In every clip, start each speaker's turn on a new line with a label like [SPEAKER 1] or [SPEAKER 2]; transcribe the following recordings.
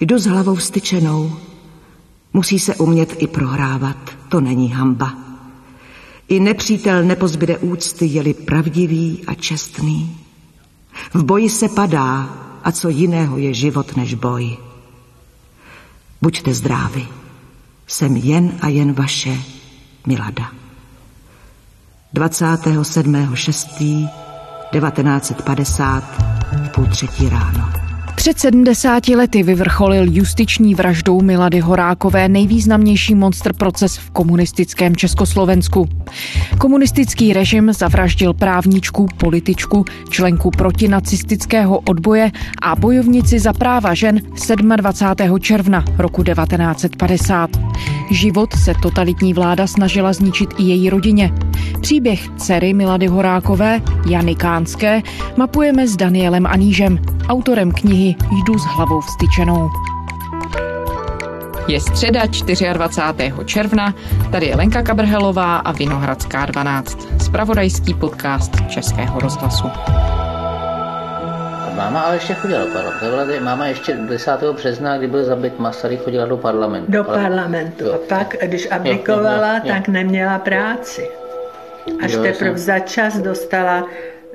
[SPEAKER 1] Jdu s hlavou styčenou. Musí se umět i prohrávat, to není hamba. I nepřítel nepozbyde úcty, jeli pravdivý a čestný. V boji se padá a co jiného je život než boj. Buďte zdraví. Jsem jen a jen vaše Milada. 27.6.1950 v půl třetí ráno.
[SPEAKER 2] Před 70 lety vyvrcholil justiční vraždou Milady Horákové nejvýznamnější monster proces v komunistickém Československu. Komunistický režim zavraždil právničku, političku, členku protinacistického odboje a bojovnici za práva žen 27. června roku 1950. Život se totalitní vláda snažila zničit i její rodině. Příběh dcery Milady Horákové, Jany Kánské, mapujeme s Danielem Anížem, autorem knihy Jdu s hlavou vstyčenou. Je středa 24. června, tady je Lenka Kabrhelová a Vinohradská 12, spravodajský podcast Českého rozhlasu.
[SPEAKER 3] Máma ale ještě chodila do parlamentu. Máma ještě 10. března, kdy byl zabit Masaryk, chodila do parlamentu.
[SPEAKER 4] Do parlamentu. Jo. A pak, když abdikovala, jo, jo, jo. tak neměla práci. Až teprve za čas dostala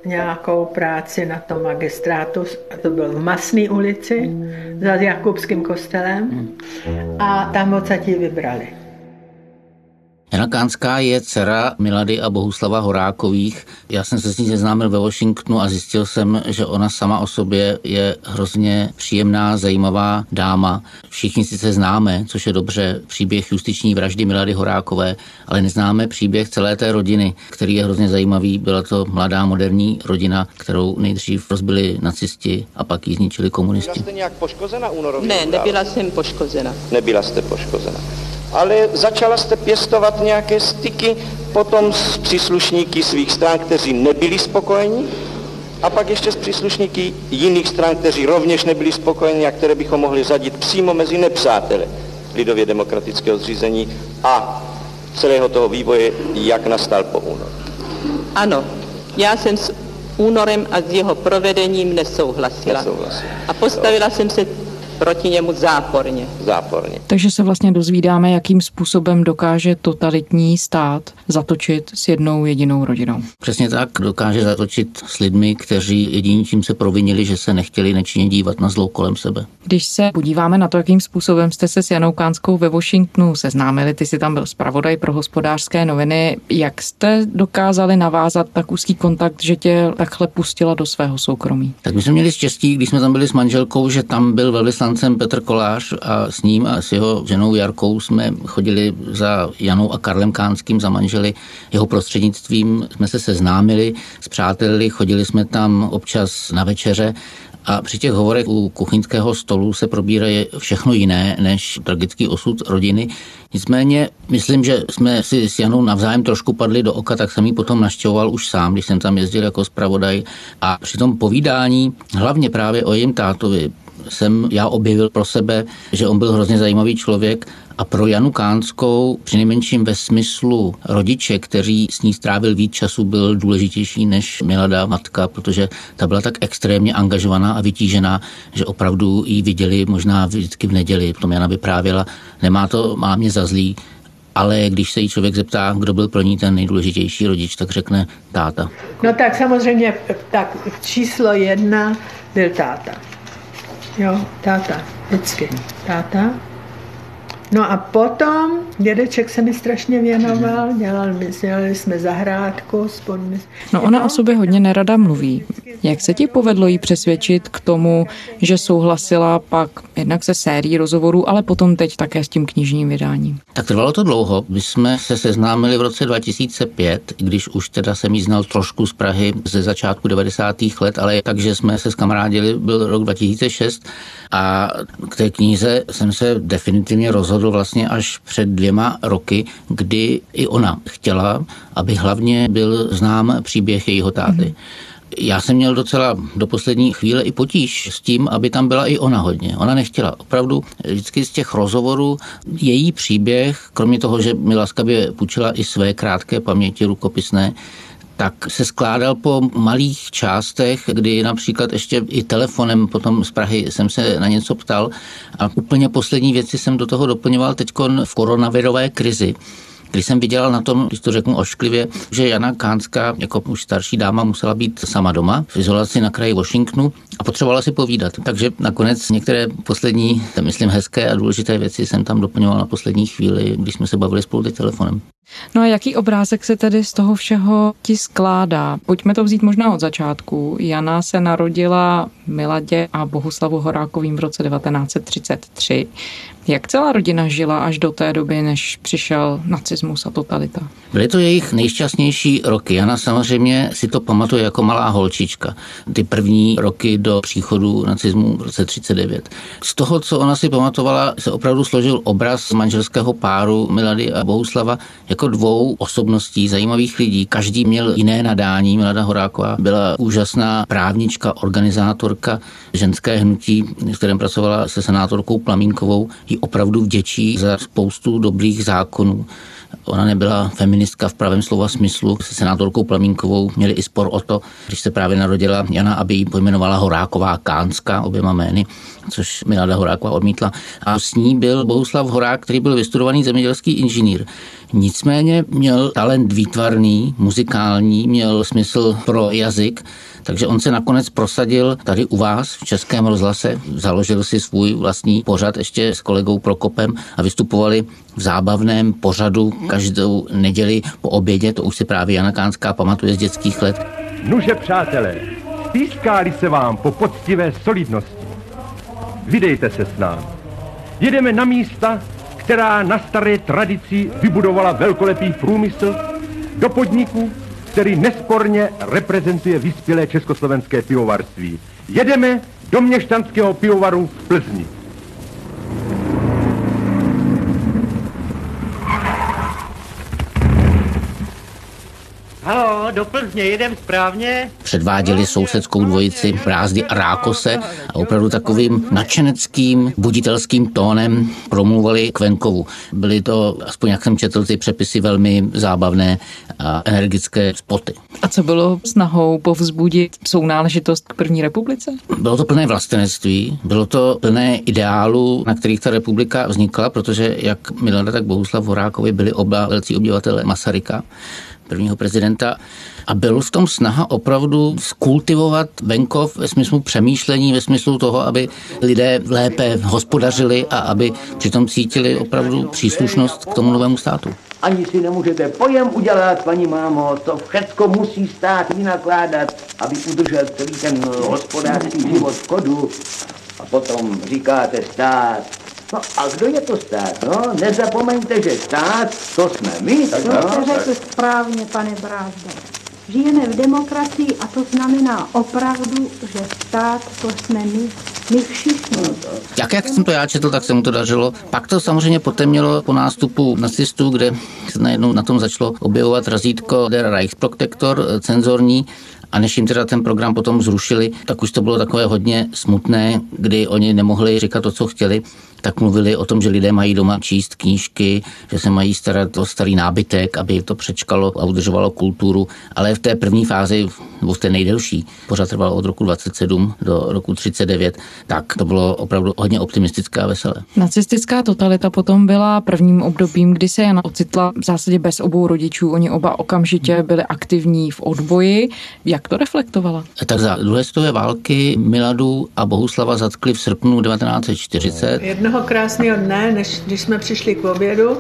[SPEAKER 4] nějakou práci na tom magistrátu, to byl v Masné ulici, za Jakubským kostelem. A tam odsaď vybrali.
[SPEAKER 3] Jana Kánská je dcera Milady a Bohuslava Horákových. Já jsem se s ní seznámil ve Washingtonu a zjistil jsem, že ona sama o sobě je hrozně příjemná, zajímavá dáma. Všichni sice známe, což je dobře, příběh justiční vraždy Milady Horákové, ale neznáme příběh celé té rodiny, který je hrozně zajímavý. Byla to mladá moderní rodina, kterou nejdřív rozbili nacisti a pak ji zničili komunisti.
[SPEAKER 5] Byla jste nějak poškozena únorově?
[SPEAKER 6] Ne, nebyla jsem poškozena.
[SPEAKER 5] Nebyla jste poškozena ale začala jste pěstovat nějaké styky potom s příslušníky svých stran, kteří nebyli spokojeni, a pak ještě s příslušníky jiných stran, kteří rovněž nebyli spokojeni a které bychom mohli zadit přímo mezi nepřátele lidově demokratického zřízení a celého toho vývoje, jak nastal po únoru.
[SPEAKER 6] Ano, já jsem s únorem a s jeho provedením nesouhlasila. nesouhlasila. A postavila jsem se proti němu záporně.
[SPEAKER 5] Záporně.
[SPEAKER 2] Takže se vlastně dozvídáme, jakým způsobem dokáže totalitní stát zatočit s jednou jedinou rodinou.
[SPEAKER 3] Přesně tak, dokáže zatočit s lidmi, kteří jediní čím se provinili, že se nechtěli nečinně dívat na zlou kolem sebe.
[SPEAKER 2] Když se podíváme na to, jakým způsobem jste se s Janou Kánskou ve Washingtonu seznámili, ty si tam byl zpravodaj pro hospodářské noviny, jak jste dokázali navázat tak úzký kontakt, že tě takhle pustila do svého soukromí?
[SPEAKER 3] Tak my jsme měli štěstí, když jsme tam byli s manželkou, že tam byl velvyslanec velvyslancem Petr Kolář a s ním a s jeho ženou Jarkou jsme chodili za Janou a Karlem Kánským za manželi. Jeho prostřednictvím jsme se seznámili, zpřátelili, chodili jsme tam občas na večeře a při těch hovorech u kuchyňského stolu se probírá všechno jiné než tragický osud rodiny. Nicméně myslím, že jsme si s Janou navzájem trošku padli do oka, tak jsem ji potom naštěvoval už sám, když jsem tam jezdil jako zpravodaj. A při tom povídání, hlavně právě o jejím tátovi, jsem já objevil pro sebe, že on byl hrozně zajímavý člověk a pro Janu Kánskou, přinejmenším ve smyslu rodiče, který s ní strávil víc času, byl důležitější než Milada matka, protože ta byla tak extrémně angažovaná a vytížená, že opravdu ji viděli možná vždycky v neděli. Potom Jana vyprávěla, nemá to, má mě za zlý, ale když se jí člověk zeptá, kdo byl pro ní ten nejdůležitější rodič, tak řekne táta.
[SPEAKER 4] No tak samozřejmě tak číslo jedna byl táta. Jo, táta, vždycky. Táta. No a potom dědeček se mi strašně věnoval, dělal, dělali jsme zahrádku. Spod...
[SPEAKER 2] No ona o sobě hodně nerada mluví. Jak se ti povedlo jí přesvědčit k tomu, že souhlasila pak jednak se sérií rozhovorů, ale potom teď také s tím knižním vydáním?
[SPEAKER 3] Tak trvalo to dlouho. My jsme se seznámili v roce 2005, když už teda jsem jí znal trošku z Prahy ze začátku 90. let, ale takže jsme se skamarádili, byl rok 2006 a k té knize jsem se definitivně rozhodl vlastně až před dvěma roky, kdy i ona chtěla, aby hlavně byl znám příběh jejího táty. Mm-hmm. Já jsem měl docela do poslední chvíle i potíž s tím, aby tam byla i ona hodně. Ona nechtěla. Opravdu vždycky z těch rozhovorů její příběh, kromě toho, že mi laskavě půjčila i své krátké paměti rukopisné, tak se skládal po malých částech, kdy například ještě i telefonem potom z Prahy jsem se na něco ptal a úplně poslední věci jsem do toho doplňoval teď v koronavirové krizi když jsem viděl na tom, když to řeknu ošklivě, že Jana Kánská jako už starší dáma musela být sama doma v izolaci na kraji Washingtonu a potřebovala si povídat. Takže nakonec některé poslední, myslím, hezké a důležité věci jsem tam doplňoval na poslední chvíli, když jsme se bavili spolu teď telefonem.
[SPEAKER 2] No a jaký obrázek se tedy z toho všeho ti skládá? Pojďme to vzít možná od začátku. Jana se narodila Miladě a Bohuslavu Horákovým v roce 1933. Jak celá rodina žila až do té doby, než přišel nacismus a totalita?
[SPEAKER 3] Byly to jejich nejšťastnější roky. Jana samozřejmě si to pamatuje jako malá holčička. Ty první roky do příchodu nacismu v roce 39. Z toho, co ona si pamatovala, se opravdu složil obraz manželského páru Milady a Bohuslava jako dvou osobností, zajímavých lidí. Každý měl jiné nadání. Milada Horáková byla úžasná právnička, organizátorka ženské hnutí, s kterým pracovala se senátorkou Plamínkovou jí opravdu vděčí za spoustu dobrých zákonů. Ona nebyla feministka v pravém slova smyslu. Se senátorkou Plamínkovou měli i spor o to, když se právě narodila Jana, aby ji pojmenovala Horáková Kánská oběma jmény, což Milada Horáková odmítla. A s ní byl Bohuslav Horák, který byl vystudovaný zemědělský inženýr. Nicméně měl talent výtvarný, muzikální, měl smysl pro jazyk, takže on se nakonec prosadil tady u vás v Českém rozhlase, založil si svůj vlastní pořad ještě s kolegou Prokopem a vystupovali v zábavném pořadu každou neděli po obědě, to už si právě Jana Kánská pamatuje z dětských let.
[SPEAKER 7] Nuže přátelé, pískáli se vám po poctivé solidnosti. Vydejte se s námi. Jedeme na místa, která na staré tradici vybudovala velkolepý průmysl, do podniku, který nesporně reprezentuje vyspělé československé pivovarství. Jedeme do měšťanského pivovaru v Plzni.
[SPEAKER 8] Halo, do Plzně, jedem správně?
[SPEAKER 3] Předváděli sousedskou dvojici Brázdy a Rákose a opravdu takovým nadšeneckým, buditelským tónem promluvali k venkovu. Byly to, aspoň jak jsem četl, ty přepisy velmi zábavné a energické spoty.
[SPEAKER 2] A co bylo snahou povzbudit sounáležitost k první republice?
[SPEAKER 3] Bylo to plné vlastenectví, bylo to plné ideálu, na kterých ta republika vznikla, protože jak Milada, tak Bohuslav Horákovi byli oba velcí obyvatele Masaryka prvního prezidenta. A bylo v tom snaha opravdu skultivovat venkov ve smyslu přemýšlení, ve smyslu toho, aby lidé lépe hospodařili a aby přitom cítili opravdu příslušnost k tomu novému státu.
[SPEAKER 9] Ani si nemůžete pojem udělat, paní mámo, to všechno musí stát vynakládat, aby udržel celý ten hospodářský život v chodu. A potom říkáte stát, No a kdo je to stát? No, nezapomeňte, že stát, to jsme my.
[SPEAKER 10] Tak, no, to řekl správně, pane Brázda. Žijeme v demokracii a to znamená opravdu, že stát, to jsme my. My všichni.
[SPEAKER 3] Jak, jak jsem to já četl, tak se mu to dařilo. Pak to samozřejmě poté mělo po nástupu nacistů, kde se najednou na tom začalo objevovat razítko Der Reichsprotektor, cenzorní, a než jim teda ten program potom zrušili, tak už to bylo takové hodně smutné, kdy oni nemohli říkat to, co chtěli, tak mluvili o tom, že lidé mají doma číst knížky, že se mají starat o starý nábytek, aby to přečkalo a udržovalo kulturu. Ale v té první fázi, nebo v té nejdelší, pořád trvalo od roku 27 do roku 39, tak to bylo opravdu hodně optimistické a veselé.
[SPEAKER 2] Nacistická totalita potom byla prvním obdobím, kdy se Jana ocitla v zásadě bez obou rodičů. Oni oba okamžitě byli aktivní v odboji. Jak to reflektovala?
[SPEAKER 3] Tak za druhé světové války Miladu a Bohuslava zatkli v srpnu 1940.
[SPEAKER 4] Jedno jednoho krásného dne, než když jsme přišli k obědu,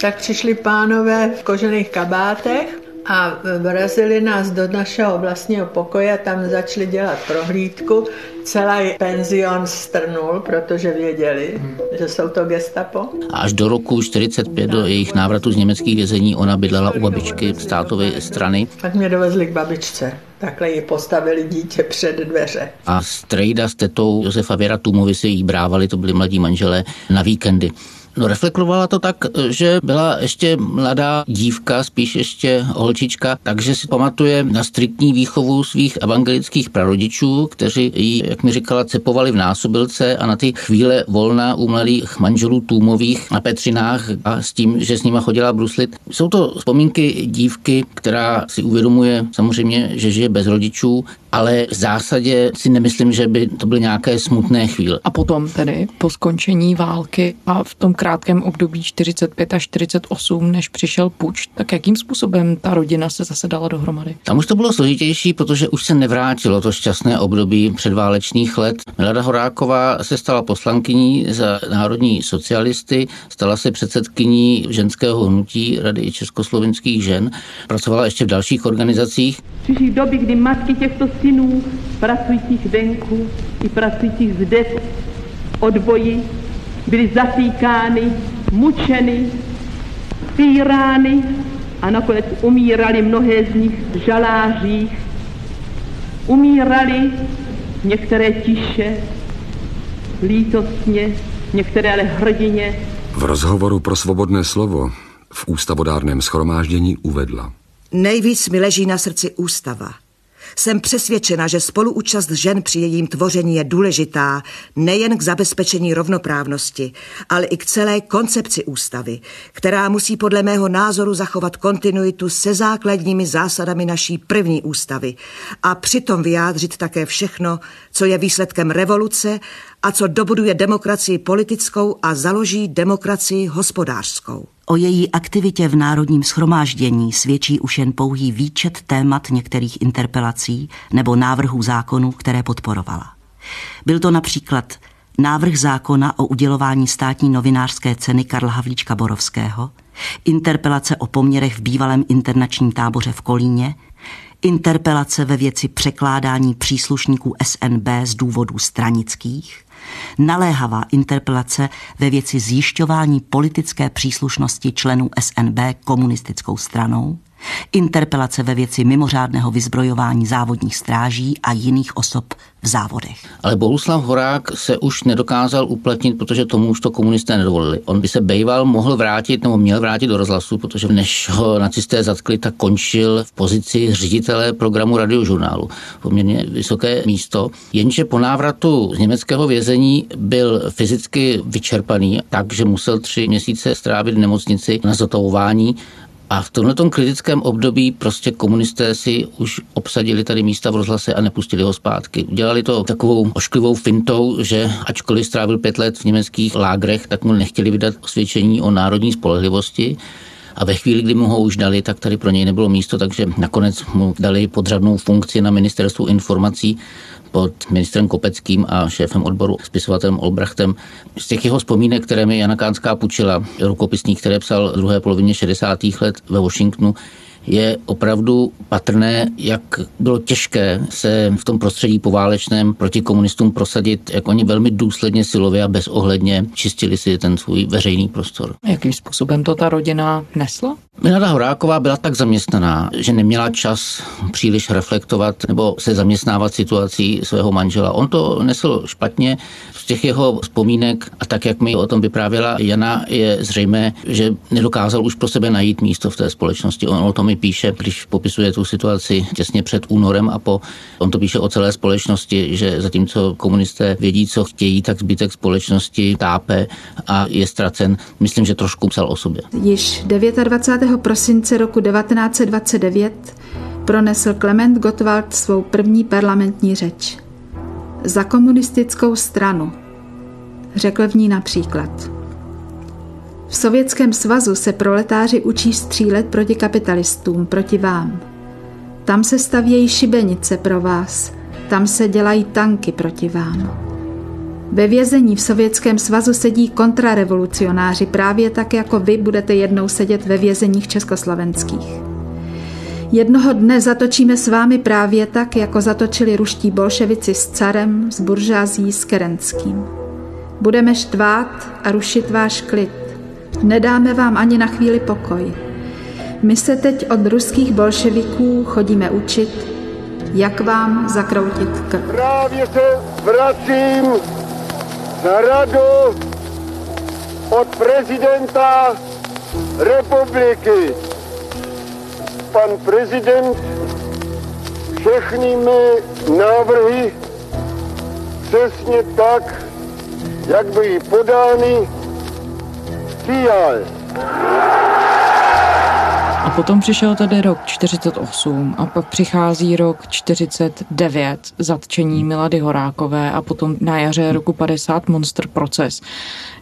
[SPEAKER 4] tak přišli pánové v kožených kabátech a vrazili nás do našeho vlastního pokoje, tam začali dělat prohlídku. Celý penzion strnul, protože věděli, hmm. že jsou to gestapo.
[SPEAKER 3] A až do roku 45 do jejich návratu z německých vězení ona bydlela u babičky státové strany.
[SPEAKER 4] Tak mě dovezli k babičce. Takhle ji postavili dítě před dveře.
[SPEAKER 3] A strejda s tetou Josefa Věra Tumovi se jí brávali, to byli mladí manželé, na víkendy No reflektovala to tak, že byla ještě mladá dívka, spíš ještě holčička, takže si pamatuje na striktní výchovu svých evangelických prarodičů, kteří ji, jak mi říkala, cepovali v násobilce a na ty chvíle volna u mladých manželů Tůmových na Petřinách a s tím, že s nima chodila bruslit. Jsou to vzpomínky dívky, která si uvědomuje samozřejmě, že žije bez rodičů, ale v zásadě si nemyslím, že by to byly nějaké smutné chvíle.
[SPEAKER 2] A potom tedy po skončení války a v tom krátkém období 45 až 48, než přišel puč, tak jakým způsobem ta rodina se zase dala dohromady?
[SPEAKER 3] Tam už to bylo složitější, protože už se nevrátilo to šťastné období předválečných let. Milada Horáková se stala poslankyní za národní socialisty, stala se předsedkyní ženského hnutí Rady československých žen, pracovala ještě v dalších organizacích.
[SPEAKER 11] Přišly doby, kdy matky těchto synů pracujících venku i pracujících zde odboji byly zatýkány, mučeny, týrány a nakonec umírali mnohé z nich v žalářích. Umírali některé tiše, lítostně, některé ale hrdině.
[SPEAKER 12] V rozhovoru pro svobodné slovo v ústavodárném schromáždění uvedla.
[SPEAKER 1] Nejvíc mi leží na srdci ústava – jsem přesvědčena, že spoluúčast žen při jejím tvoření je důležitá nejen k zabezpečení rovnoprávnosti, ale i k celé koncepci ústavy, která musí podle mého názoru zachovat kontinuitu se základními zásadami naší první ústavy a přitom vyjádřit také všechno, co je výsledkem revoluce a co dobuduje demokracii politickou a založí demokracii hospodářskou.
[SPEAKER 13] O její aktivitě v Národním schromáždění svědčí už jen pouhý výčet témat některých interpelací nebo návrhů zákonů, které podporovala. Byl to například návrh zákona o udělování státní novinářské ceny Karla Havlíčka Borovského, interpelace o poměrech v bývalém internačním táboře v Kolíně, interpelace ve věci překládání příslušníků SNB z důvodů stranických, naléhavá interpelace ve věci zjišťování politické příslušnosti členů SNB komunistickou stranou, interpelace ve věci mimořádného vyzbrojování závodních stráží a jiných osob v závodech.
[SPEAKER 3] Ale Bohuslav Horák se už nedokázal uplatnit, protože tomu už to komunisté nedovolili. On by se bejval mohl vrátit nebo měl vrátit do rozhlasu, protože než ho nacisté zatkli, tak končil v pozici ředitele programu radiožurnálu. Poměrně vysoké místo. Jenže po návratu z německého vězení byl fyzicky vyčerpaný, takže musel tři měsíce strávit v nemocnici na zotavování a v tomto kritickém období prostě komunisté si už obsadili tady místa v rozhlase a nepustili ho zpátky. Udělali to takovou ošklivou fintou, že ačkoliv strávil pět let v německých lágrech, tak mu nechtěli vydat osvědčení o národní spolehlivosti. A ve chvíli, kdy mu ho už dali, tak tady pro něj nebylo místo, takže nakonec mu dali podřadnou funkci na ministerstvu informací pod ministrem Kopeckým a šéfem odboru spisovatelem Olbrachtem. Z těch jeho vzpomínek, které mi Jana Kánská půjčila, rukopisník, které psal v druhé polovině 60. let ve Washingtonu, je opravdu patrné, jak bylo těžké se v tom prostředí poválečném proti komunistům prosadit, jak oni velmi důsledně silově a bezohledně čistili si ten svůj veřejný prostor.
[SPEAKER 2] Jakým způsobem to ta rodina nesla?
[SPEAKER 3] Milada Horáková byla tak zaměstnaná, že neměla čas příliš reflektovat nebo se zaměstnávat situací svého manžela. On to nesl špatně. Z těch jeho vzpomínek a tak, jak mi o tom vyprávěla Jana, je zřejmé, že nedokázal už pro sebe najít místo v té společnosti. On o tom i píše, když popisuje tu situaci těsně před únorem a po. On to píše o celé společnosti, že zatímco komunisté vědí, co chtějí, tak zbytek společnosti tápe a je ztracen. Myslím, že trošku psal o sobě.
[SPEAKER 10] Již 29. prosince roku 1929 pronesl Klement Gottwald svou první parlamentní řeč. Za komunistickou stranu. Řekl v ní například. V Sovětském svazu se proletáři učí střílet proti kapitalistům, proti vám. Tam se stavějí šibenice pro vás, tam se dělají tanky proti vám. Ve vězení v Sovětském svazu sedí kontrarevolucionáři, právě tak jako vy budete jednou sedět ve vězeních československých. Jednoho dne zatočíme s vámi právě tak, jako zatočili ruští bolševici s carem, s buržází, s Kerenským. Budeme štvát a rušit váš klid. Nedáme vám ani na chvíli pokoj. My se teď od ruských bolševiků chodíme učit, jak vám zakroutit krk.
[SPEAKER 14] Právě se vracím za radu od prezidenta republiky. Pan prezident všechny mé návrhy přesně tak, jak byly podány.
[SPEAKER 2] A potom přišel tady rok 48 a pak přichází rok 49, zatčení Milady Horákové a potom na jaře roku 50 Monster proces.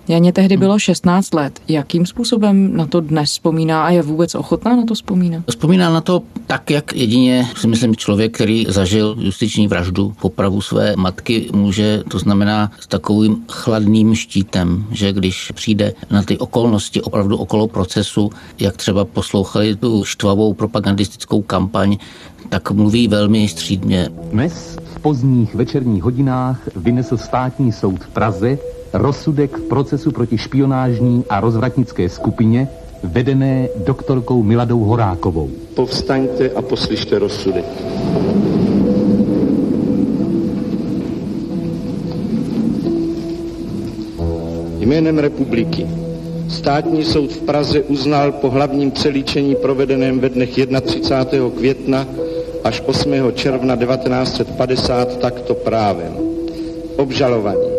[SPEAKER 2] Janě tehdy bylo 16 let. Jakým způsobem na to dnes vzpomíná a je vůbec ochotná na to vzpomínat?
[SPEAKER 3] Vzpomíná na to tak, jak jedině si myslím člověk, který zažil justiční vraždu, popravu své matky, může, to znamená s takovým chladným štítem, že když přijde na ty okolnosti opravdu okolo procesu, jak třeba poslouchali tu štvavou propagandistickou kampaň, tak mluví velmi střídně.
[SPEAKER 15] Dnes v pozdních večerních hodinách vynesl státní soud v Praze rozsudek v procesu proti špionážní a rozvratnické skupině vedené doktorkou Miladou Horákovou.
[SPEAKER 16] Povstaňte a poslyšte rozsudek. Jménem republiky Státní soud v Praze uznal po hlavním přelíčení provedeném ve dnech 31. května až 8. června 1950 takto právem. Obžalovaní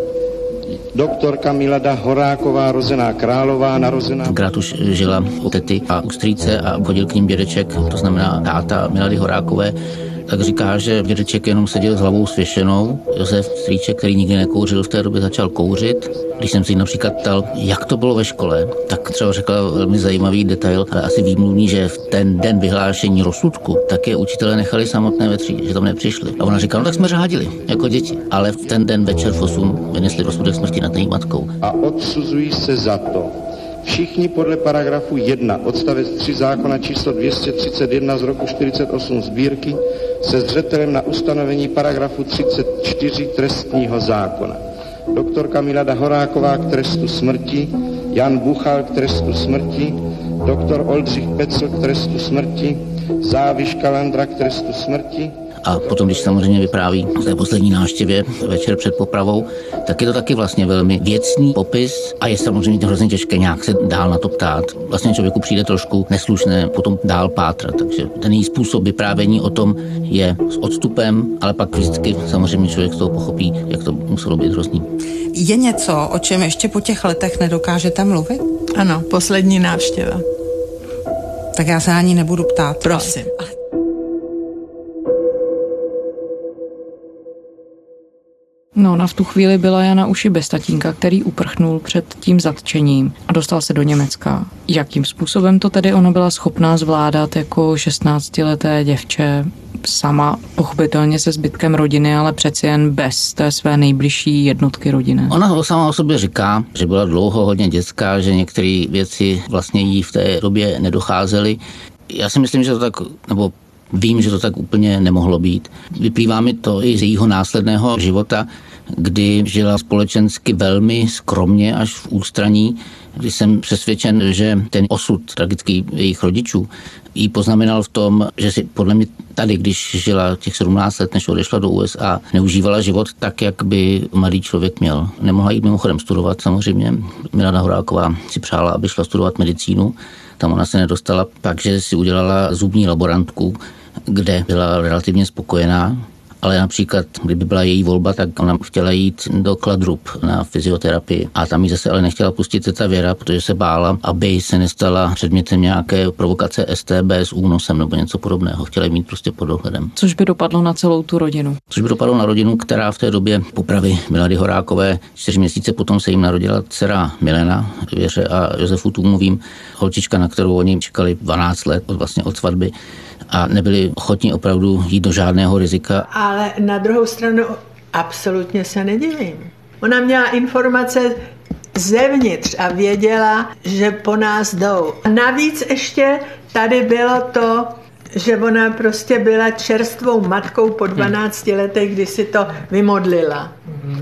[SPEAKER 16] doktorka Milada Horáková, rozená Králová, narozená...
[SPEAKER 3] Tenkrát už žila u tety a u strýce a chodil k ním dědeček, to znamená táta Milady Horákové, tak říká, že dědeček jenom seděl s hlavou svěšenou. Josef Stříček, který nikdy nekouřil, v té době začal kouřit. Když jsem si ptal, ptal, jak to bylo ve škole, tak třeba řekla velmi zajímavý detail, ale asi výmluvný, že v ten den vyhlášení rozsudku, tak je učitelé nechali samotné ve třídě, že tam nepřišli. A ona říkala, no tak jsme řádili jako děti, ale v ten den večer v 8 vynesli rozsudek smrti nad její matkou.
[SPEAKER 16] A odsuzují se za to, Všichni podle paragrafu 1 odstavec 3 zákona číslo 231 z roku 48 sbírky se zřetelem na ustanovení paragrafu 34 trestního zákona. Doktorka Milada Horáková k trestu smrti, Jan Buchal k trestu smrti, doktor Oldřich Pecl k trestu smrti, Záviš Kalandra k trestu smrti,
[SPEAKER 3] a potom, když samozřejmě vypráví o té poslední návštěvě večer před popravou, tak je to taky vlastně velmi věcný popis a je samozřejmě hrozně těžké nějak se dál na to ptát. Vlastně člověku přijde trošku neslušné potom dál pátrat, takže ten její způsob vyprávění o tom je s odstupem, ale pak vždycky samozřejmě člověk z toho pochopí, jak to muselo být hrozný.
[SPEAKER 17] Je něco, o čem ještě po těch letech nedokážete mluvit?
[SPEAKER 4] Ano, poslední návštěva.
[SPEAKER 17] Tak já se na ní nebudu ptát.
[SPEAKER 4] Prosím.
[SPEAKER 17] Ale...
[SPEAKER 2] No, ona v tu chvíli byla Jana uši bez tatínka, který uprchnul před tím zatčením a dostal se do Německa. Jakým způsobem to tedy ona byla schopná zvládat jako 16-leté děvče sama, pochopitelně se zbytkem rodiny, ale přeci jen bez té své nejbližší jednotky rodiny.
[SPEAKER 3] Ona sama o sobě říká, že byla dlouho hodně dětská, že některé věci vlastně jí v té době nedocházely. Já si myslím, že to tak, nebo Vím, že to tak úplně nemohlo být. Vyplývá mi to i z jejího následného života, kdy žila společensky velmi skromně až v ústraní, kdy jsem přesvědčen, že ten osud tragický jejich rodičů jí poznamenal v tom, že si podle mě tady, když žila těch 17 let, než odešla do USA, neužívala život tak, jak by mladý člověk měl. Nemohla jít mimochodem studovat samozřejmě. Milana Horáková si přála, aby šla studovat medicínu, tam ona se nedostala, takže si udělala zubní laborantku, kde byla relativně spokojená, ale například, kdyby byla její volba, tak ona chtěla jít do Kladrup na fyzioterapii a tam jí zase ale nechtěla pustit teta Věra, protože se bála, aby se nestala předmětem nějaké provokace STB s únosem nebo něco podobného. Chtěla mít prostě pod dohledem.
[SPEAKER 2] Což by dopadlo na celou tu rodinu.
[SPEAKER 3] Což by dopadlo na rodinu, která v té době popravy Milady Horákové, čtyři měsíce potom se jim narodila dcera Milena, Věře a Josefu Tůmovým, holčička, na kterou oni čekali 12 let vlastně od svatby a nebyli ochotní opravdu jít do žádného rizika.
[SPEAKER 4] Ale na druhou stranu absolutně se nedivím. Ona měla informace zevnitř a věděla, že po nás jdou. A navíc ještě tady bylo to, že ona prostě byla čerstvou matkou po 12 letech, kdy si to vymodlila.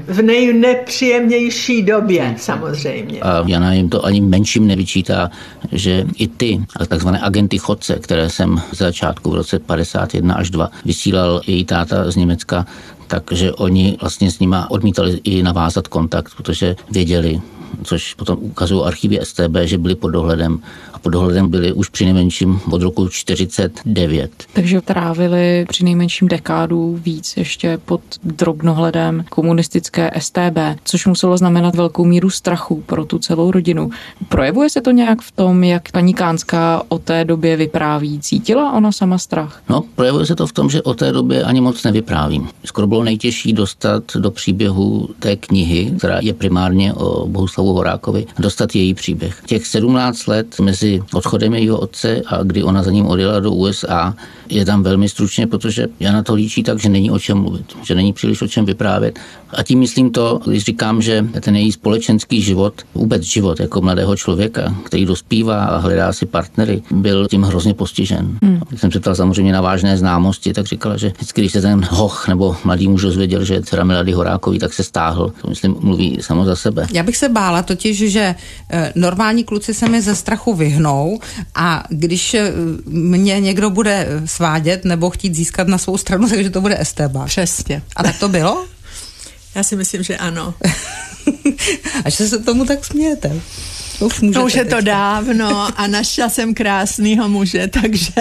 [SPEAKER 4] V nejnepříjemnější době samozřejmě.
[SPEAKER 3] A Jana jim to ani menším nevyčítá, že i ty takzvané agenty chodce, které jsem z začátku v roce 51 až 2 vysílal její táta z Německa, takže oni vlastně s nima odmítali i navázat kontakt, protože věděli, což potom ukazují archivy STB, že byly pod dohledem a pod dohledem byly už při nejmenším od roku 49.
[SPEAKER 2] Takže trávili při nejmenším dekádu víc ještě pod drobnohledem komunistické STB, což muselo znamenat velkou míru strachu pro tu celou rodinu. Projevuje se to nějak v tom, jak paní Kánská o té době vypráví? Cítila ona sama strach?
[SPEAKER 3] No, projevuje se to v tom, že o té době ani moc nevyprávím. Skoro bylo nejtěžší dostat do příběhu té knihy, která je primárně o Bohuslavu Horákovi, dostat její příběh. Těch 17 let mezi odchodem jejího otce a kdy ona za ním odjela do USA, je tam velmi stručně, protože Jana to líčí tak, že není o čem mluvit, že není příliš o čem vyprávět. A tím myslím to, když říkám, že ten její společenský život, vůbec život jako mladého člověka, který dospívá a hledá si partnery, byl tím hrozně postižen. Hmm. Když jsem se ptal samozřejmě na vážné známosti, tak říkala, že vždycky, když se ten hoch nebo mladý muž dozvěděl, že je dcera Milady Horákový, tak se stáhl. To myslím, mluví samo za sebe.
[SPEAKER 17] Já bych se bála totiž, že eh, normální kluci se mi ze strachu vyhnou a když eh, mě někdo bude svádět nebo chtít získat na svou stranu, takže to bude Esteban.
[SPEAKER 18] Přesně.
[SPEAKER 17] A tak to bylo?
[SPEAKER 18] Já si myslím, že ano.
[SPEAKER 17] Až se tomu tak smějete.
[SPEAKER 18] Už, no, už je to dávno a našla jsem krásného muže, takže...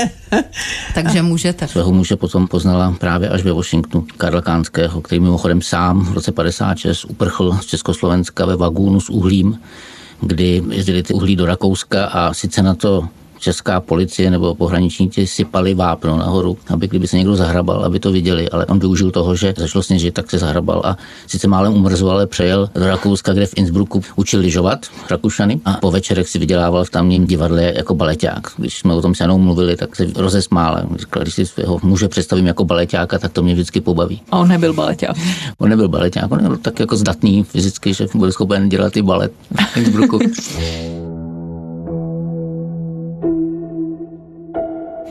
[SPEAKER 17] takže můžete.
[SPEAKER 3] Svého muže potom poznala právě až ve Washingtonu Karla Kánského, který mimochodem sám v roce 56 uprchl z Československa ve vagónu s uhlím, kdy jezdili ty uhlí do Rakouska a sice na to česká policie nebo pohraničníci sypali vápno nahoru, aby kdyby se někdo zahrabal, aby to viděli, ale on využil toho, že začalo sněžit, tak se zahrabal a sice málem umrzl, ale přejel do Rakouska, kde v Innsbrucku učil lyžovat Rakušany a po večerech si vydělával v tamním divadle jako baleták. Když jsme o tom s Janou mluvili, tak se rozesmála. Říkal, když si svého muže představím jako baletáka, tak to mě vždycky pobaví.
[SPEAKER 2] A on nebyl baleták.
[SPEAKER 3] On nebyl baleták, on byl tak jako zdatný fyzicky, že byl schopen dělat i balet v Innsbrucku.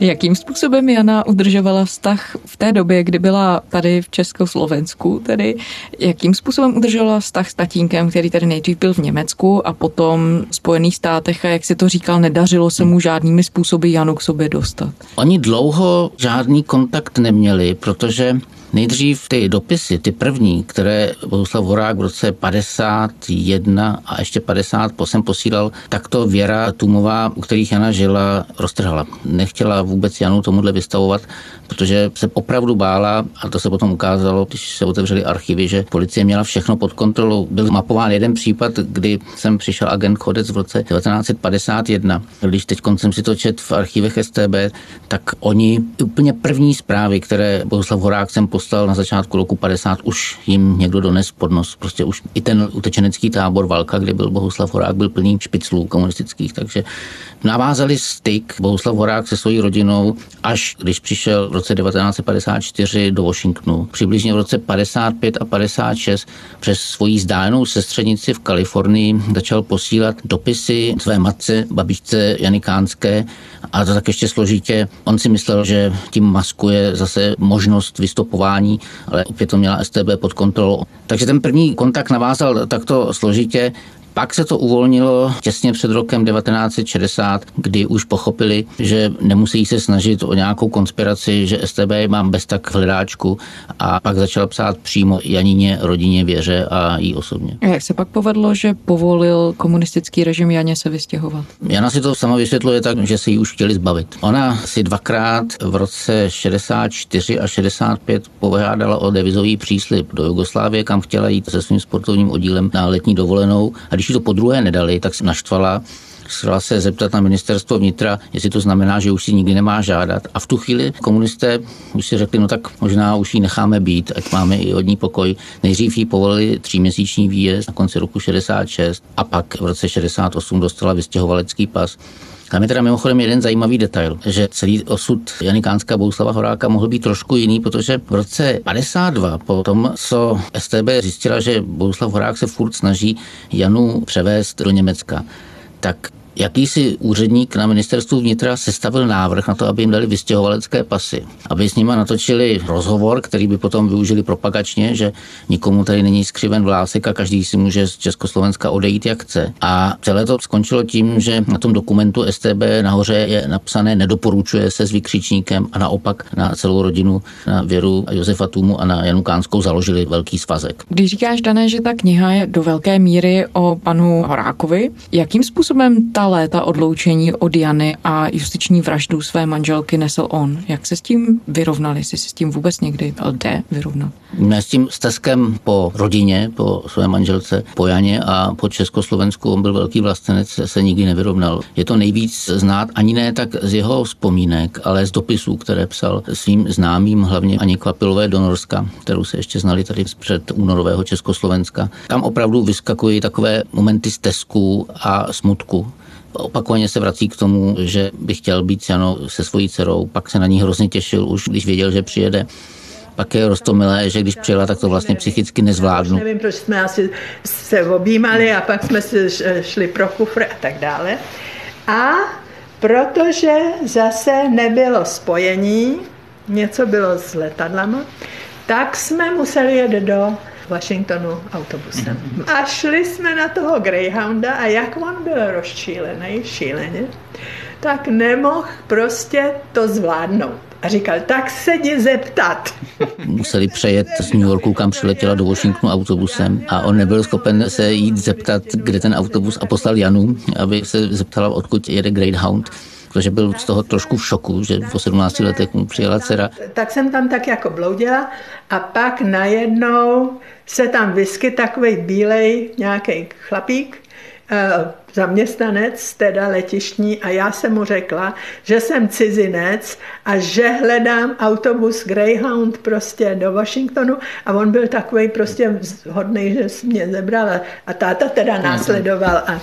[SPEAKER 2] Jakým způsobem Jana udržovala vztah v té době, kdy byla tady v Československu, tedy jakým způsobem udržovala vztah s tatínkem, který tady nejdřív byl v Německu a potom v Spojených státech a jak si to říkal, nedařilo se mu žádnými způsoby Janu k sobě dostat?
[SPEAKER 3] Oni dlouho žádný kontakt neměli, protože Nejdřív ty dopisy, ty první, které Bohuslav Horák v roce 51 a ještě 50 posem posílal, tak to Věra Tumová, u kterých Jana žila, roztrhala. Nechtěla vůbec Janu tomuhle vystavovat, protože se opravdu bála, a to se potom ukázalo, když se otevřely archivy, že policie měla všechno pod kontrolou. Byl mapován jeden případ, kdy jsem přišel agent Chodec v roce 1951. Když teď jsem si to čet v archivech STB, tak oni úplně první zprávy, které Bohuslav Horák jsem postal na začátku roku 50, už jim někdo dones pod nos. Prostě už i ten utečenecký tábor Valka, kde byl Bohuslav Horák, byl plný špiclů komunistických, takže navázali styk Bohuslav Horák se svojí rodinou, až když přišel v roce 1954 do Washingtonu. Přibližně v roce 55 a 56 přes svoji zdálenou sestřenici v Kalifornii začal posílat dopisy své matce, babičce Jany Kánské a to tak ještě složitě. On si myslel, že tím maskuje zase možnost vystopování, ale opět to měla STB pod kontrolou. Takže ten první kontakt navázal takto složitě pak se to uvolnilo těsně před rokem 1960, kdy už pochopili, že nemusí se snažit o nějakou konspiraci, že STB mám bez tak v hledáčku a pak začal psát přímo Janině, rodině, Věře a jí osobně.
[SPEAKER 2] A jak se pak povedlo, že povolil komunistický režim Janě se vystěhovat?
[SPEAKER 3] Jana si to sama vysvětluje tak, že si ji už chtěli zbavit. Ona si dvakrát v roce 64 a 65 požádala o devizový příslip do Jugoslávie, kam chtěla jít se svým sportovním oddílem na letní dovolenou. A když to po druhé nedali, tak se naštvala chtěla se zeptat na ministerstvo vnitra, jestli to znamená, že už si nikdy nemá žádat. A v tu chvíli komunisté už si řekli, no tak možná už ji necháme být, ať máme i od ní pokoj. Nejdřív jí povolili tříměsíční výjezd na konci roku 66 a pak v roce 68 dostala vystěhovalecký pas. Tam je teda mimochodem jeden zajímavý detail, že celý osud Janikánska Bouslava Horáka mohl být trošku jiný, protože v roce 52, po tom, co STB zjistila, že Bouslav Horák se furt snaží Janu převést do Německa, tak jakýsi úředník na ministerstvu vnitra sestavil návrh na to, aby jim dali vystěhovalecké pasy. Aby s nimi natočili rozhovor, který by potom využili propagačně, že nikomu tady není skřiven vlásek a každý si může z Československa odejít, jak chce. A celé to skončilo tím, že na tom dokumentu STB nahoře je napsané nedoporučuje se s vykřičníkem a naopak na celou rodinu, na Věru a Josefa Tumu a na Janu Kánskou založili velký svazek.
[SPEAKER 2] Když říkáš, Dané, že ta kniha je do velké míry o panu Horákovi, jakým způsobem ta léta odloučení od Jany a justiční vraždu své manželky nesl on? Jak se s tím vyrovnali? Jestli se s tím vůbec někdy jde vyrovnat?
[SPEAKER 3] Ne, s tím stezkem po rodině, po své manželce, po Janě a po Československu, on byl velký vlastenec, se nikdy nevyrovnal. Je to nejvíc znát ani ne tak z jeho vzpomínek, ale z dopisů, které psal svým známým, hlavně Ani Kvapilové do Norska, kterou se ještě znali tady před únorového Československa. Tam opravdu vyskakují takové momenty stezku a smutku. Opakovaně se vrací k tomu, že by chtěl být Jano se svojí dcerou, pak se na ní hrozně těšil, už když věděl, že přijede pak je roztomilé, že když přijela, tak to vlastně psychicky nezvládnu.
[SPEAKER 4] Nevím, proč jsme asi se objímali a pak jsme si šli pro kufr a tak dále. A protože zase nebylo spojení, něco bylo s letadlama, tak jsme museli jet do Washingtonu autobusem. A šli jsme na toho Greyhounda a jak on byl rozčílený, šíleně, tak nemohl prostě to zvládnout. A říkal, tak se jdi zeptat.
[SPEAKER 3] Museli přejet z New Yorku, kam přiletěla do Washingtonu autobusem a on nebyl schopen se jít zeptat, kde ten autobus a poslal Janu, aby se zeptala, odkud jede Greyhound protože byl z toho trošku v šoku, že po 17 letech mu přijela dcera.
[SPEAKER 4] Tak jsem tam tak jako bloudila a pak najednou se tam vyskyt takový bílej nějaký chlapík, eh, zaměstnanec, teda letištní, a já jsem mu řekla, že jsem cizinec a že hledám autobus Greyhound prostě do Washingtonu a on byl takový prostě hodný, že mě zebral a táta teda následoval a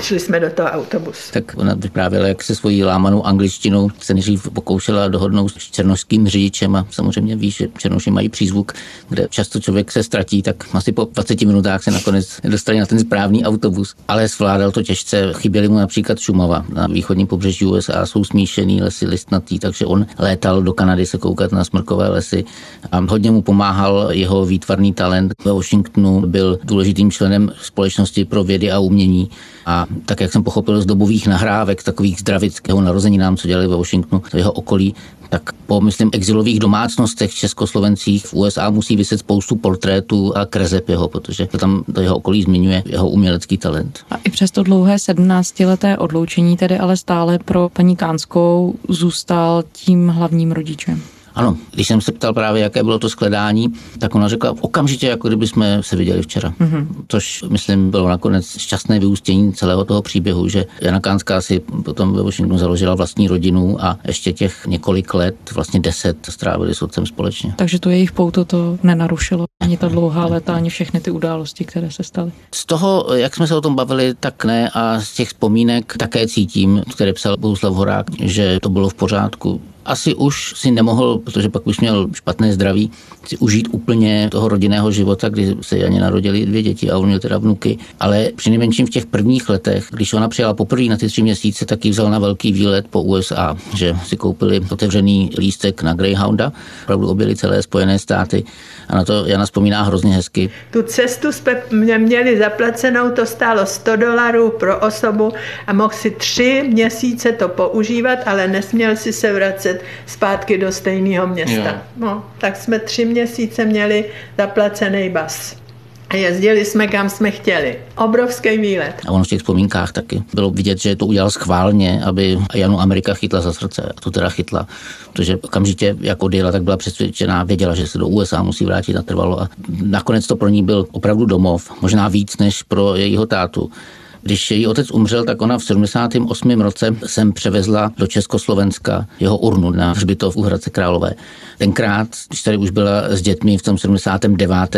[SPEAKER 4] šli jsme do toho autobusu.
[SPEAKER 3] Tak ona vyprávěla, jak se svojí lámanou angličtinou se nejdřív pokoušela dohodnout s černošským řidičem a samozřejmě víš, že černoši mají přízvuk, kde často člověk se ztratí, tak asi po 20 minutách se nakonec dostali na ten správný autobus, ale zvládal to těžce. Chyběly mu například Šumava. Na východním pobřeží USA jsou smíšený lesy listnatý, takže on létal do Kanady se koukat na smrkové lesy a hodně mu pomáhal jeho výtvarný talent. Ve Washingtonu byl důležitým členem společnosti pro vědy a umění a tak, jak jsem pochopil z dobových nahrávek, takových zdravického narozeninám, co dělali ve Washingtonu, v jeho okolí, tak po, myslím, exilových domácnostech českoslovencích v USA musí vyset spoustu portrétů a kreseb jeho, protože to tam do jeho okolí zmiňuje jeho umělecký talent.
[SPEAKER 2] A i přes to dlouhé 17-leté odloučení tedy ale stále pro paní Kánskou zůstal tím hlavním rodičem.
[SPEAKER 3] Ano, když jsem se ptal právě, jaké bylo to skledání, tak ona řekla okamžitě, jako kdyby jsme se viděli včera. Mm-hmm. Což, myslím, bylo nakonec šťastné vyústění celého toho příběhu, že Jana Kánská si potom ve Washingtonu založila vlastní rodinu a ještě těch několik let, vlastně deset, strávili s otcem společně.
[SPEAKER 2] Takže to jejich pouto to nenarušilo, ani ta dlouhá léta, ani všechny ty události, které se staly.
[SPEAKER 3] Z toho, jak jsme se o tom bavili, tak ne a z těch vzpomínek také cítím, které psal Bohuslav Horák, že to bylo v pořádku asi už si nemohl, protože pak už měl špatné zdraví, si užít úplně toho rodinného života, kdy se Janě narodili dvě děti a on měl teda vnuky. Ale při nejmenším v těch prvních letech, když ona přijela poprvé na ty tři měsíce, tak ji vzal na velký výlet po USA, že si koupili otevřený lístek na Greyhounda, opravdu objeli celé Spojené státy a na to Jana vzpomíná hrozně hezky.
[SPEAKER 4] Tu cestu jsme měli zaplacenou, to stálo 100 dolarů pro osobu a mohl si tři měsíce to používat, ale nesměl si se vracet zpátky do stejného města. No, tak jsme tři měsíce měli zaplacený bas. A jezdili jsme, kam jsme chtěli. Obrovský výlet.
[SPEAKER 3] A ono v těch vzpomínkách taky bylo vidět, že to udělal schválně, aby Janu Amerika chytla za srdce. A to teda chytla. Protože okamžitě, jak odjela, tak byla přesvědčená, věděla, že se do USA musí vrátit natrvalo. A nakonec to pro ní byl opravdu domov. Možná víc než pro jejího tátu. Když její otec umřel, tak ona v 78. roce sem převezla do Československa jeho urnu na hřbitov u Hradce Králové. Tenkrát, když tady už byla s dětmi v tom 79.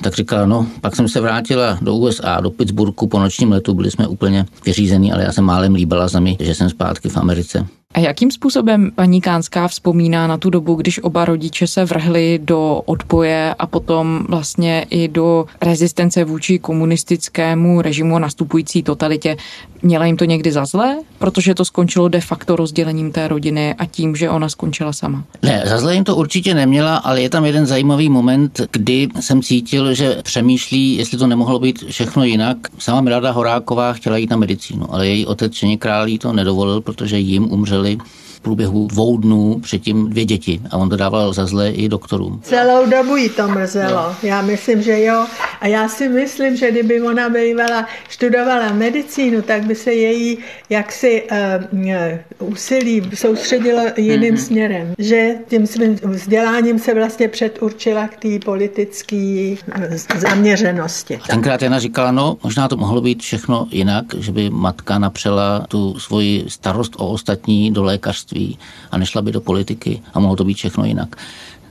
[SPEAKER 3] tak říkala, no, pak jsem se vrátila do USA, do Pittsburghu po nočním letu, byli jsme úplně vyřízení, ale já jsem málem líbila zemi, že jsem zpátky v Americe.
[SPEAKER 2] A jakým způsobem paní Kánská vzpomíná na tu dobu, když oba rodiče se vrhli do odboje a potom vlastně i do rezistence vůči komunistickému režimu a nastupující totalitě? Měla jim to někdy za zlé? Protože to skončilo de facto rozdělením té rodiny a tím, že ona skončila sama.
[SPEAKER 3] Ne, za zlé jim to určitě neměla, ale je tam jeden zajímavý moment, kdy jsem cítil, že přemýšlí, jestli to nemohlo být všechno jinak. Sama Milada Horáková chtěla jít na medicínu, ale její otec Čeně Králí to nedovolil, protože jim umřeli Italy průběhu dvou dnů předtím dvě děti a on to dával za zlé i doktorům.
[SPEAKER 4] Celou dobu jí to mrzelo. No. Já myslím, že jo. A já si myslím, že kdyby ona bývala, študovala medicínu, tak by se její jaksi uh, úsilí soustředilo jiným mm-hmm. směrem. Že tím svým vzděláním se vlastně předurčila k té politické eh, zaměřenosti.
[SPEAKER 3] Tenkrát Jana říkala, no možná to mohlo být všechno jinak, že by matka napřela tu svoji starost o ostatní do lékařství školství a nešla by do politiky a mohlo to být všechno jinak.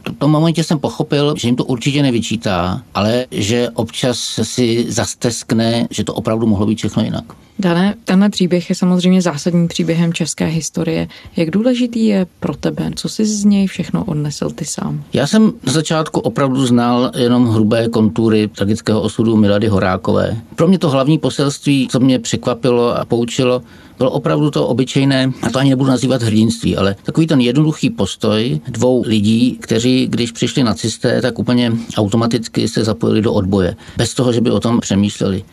[SPEAKER 3] V tom momentě jsem pochopil, že jim to určitě nevyčítá, ale že občas si zasteskne, že to opravdu mohlo být všechno jinak.
[SPEAKER 2] Dané, tenhle příběh je samozřejmě zásadním příběhem české historie. Jak důležitý je pro tebe? Co jsi z něj všechno odnesl ty sám?
[SPEAKER 3] Já jsem na začátku opravdu znal jenom hrubé kontury tragického osudu Milady Horákové. Pro mě to hlavní poselství, co mě překvapilo a poučilo, bylo opravdu to obyčejné, a to ani nebudu nazývat hrdinství, ale takový ten jednoduchý postoj dvou lidí, kteří, když přišli nacisté, tak úplně automaticky se zapojili do odboje, bez toho, že by o tom přemýšleli.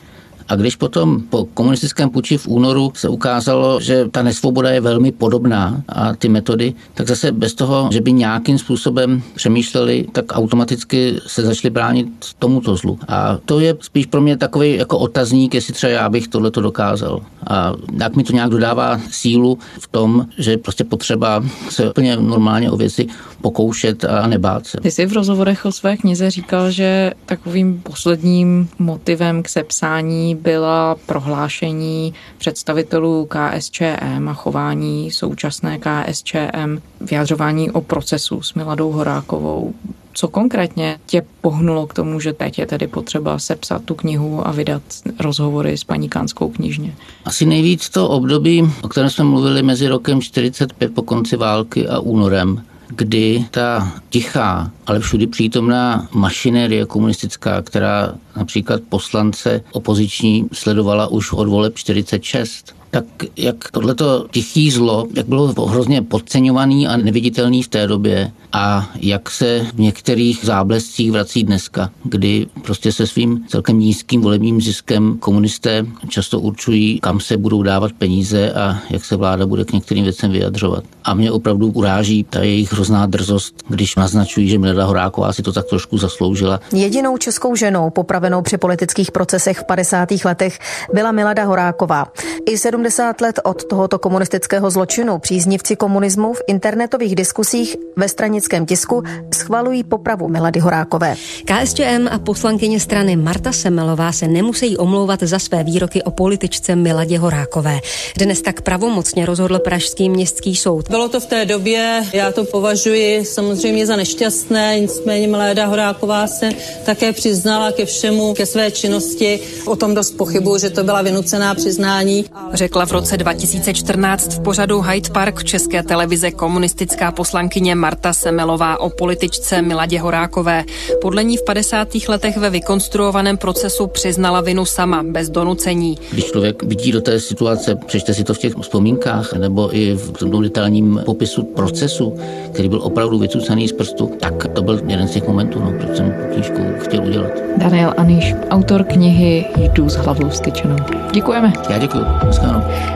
[SPEAKER 3] A když potom po komunistickém puči v únoru se ukázalo, že ta nesvoboda je velmi podobná a ty metody, tak zase bez toho, že by nějakým způsobem přemýšleli, tak automaticky se začali bránit tomuto zlu. A to je spíš pro mě takový jako otazník, jestli třeba já bych tohle dokázal. A jak mi to nějak dodává sílu v tom, že prostě potřeba se úplně normálně o věci pokoušet a nebát se.
[SPEAKER 2] Ty jsi v rozhovorech o své knize říkal, že takovým posledním motivem k sepsání byla prohlášení představitelů KSČM a chování současné KSČM, vyjadřování o procesu s Miladou Horákovou. Co konkrétně tě pohnulo k tomu, že teď je tedy potřeba sepsat tu knihu a vydat rozhovory s paní Kánskou knižně?
[SPEAKER 3] Asi nejvíc to období, o kterém jsme mluvili mezi rokem 45 po konci války a únorem, kdy ta tichá, ale všudy přítomná mašinérie komunistická, která například poslance opoziční sledovala už od voleb 46, tak jak tohleto tichý zlo, jak bylo hrozně podceňovaný a neviditelný v té době a jak se v některých záblescích vrací dneska, kdy prostě se svým celkem nízkým volebním ziskem komunisté často určují, kam se budou dávat peníze a jak se vláda bude k některým věcem vyjadřovat. A mě opravdu uráží ta jejich hrozná drzost, když naznačují, že Milada Horáková si to tak trošku zasloužila.
[SPEAKER 19] Jedinou českou ženou popravenou při politických procesech v 50. letech byla Milada Horáková. I 70 let od tohoto komunistického zločinu příznivci komunismu v internetových diskusích ve stranickém tisku schvalují popravu Milady Horákové.
[SPEAKER 20] KSČM a poslankyně strany Marta Semelová se nemusí omlouvat za své výroky o političce Miladě Horákové. Dnes tak pravomocně rozhodl Pražský městský soud.
[SPEAKER 21] Bylo to v té době, já to považuji samozřejmě za nešťastné, nicméně Milada Horáková se také přiznala ke všemu, ke své činnosti. O tom dost pochybuji, že to byla vynucená přiznání.
[SPEAKER 2] Řekla v roce 2014 v pořadu Hyde Park České televize komunistická poslankyně Marta Semelová o političce Miladě Horákové. Podle ní v 50. letech ve vykonstruovaném procesu přiznala vinu sama, bez donucení.
[SPEAKER 3] Když člověk vidí do té situace, přečte si to v těch vzpomínkách nebo i v tom detailním popisu procesu, který byl opravdu vycucaný z prstu, tak to byl jeden z těch momentů, no, proč jsem knížku chtěl udělat.
[SPEAKER 2] Daniel Aniš, autor knihy Jdu s hlavou styčenou. Děkujeme.
[SPEAKER 3] Já děkuji.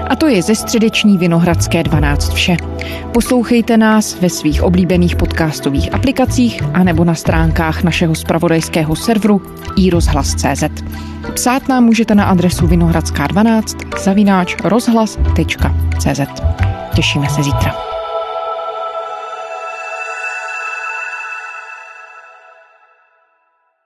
[SPEAKER 2] A to je ze středeční Vinohradské 12 vše. Poslouchejte nás ve svých oblíbených podcastových aplikacích anebo na stránkách našeho spravodajského serveru iRozhlas.cz. Psát nám můžete na adresu vinohradská12 zavináč rozhlas.cz. Těšíme se zítra.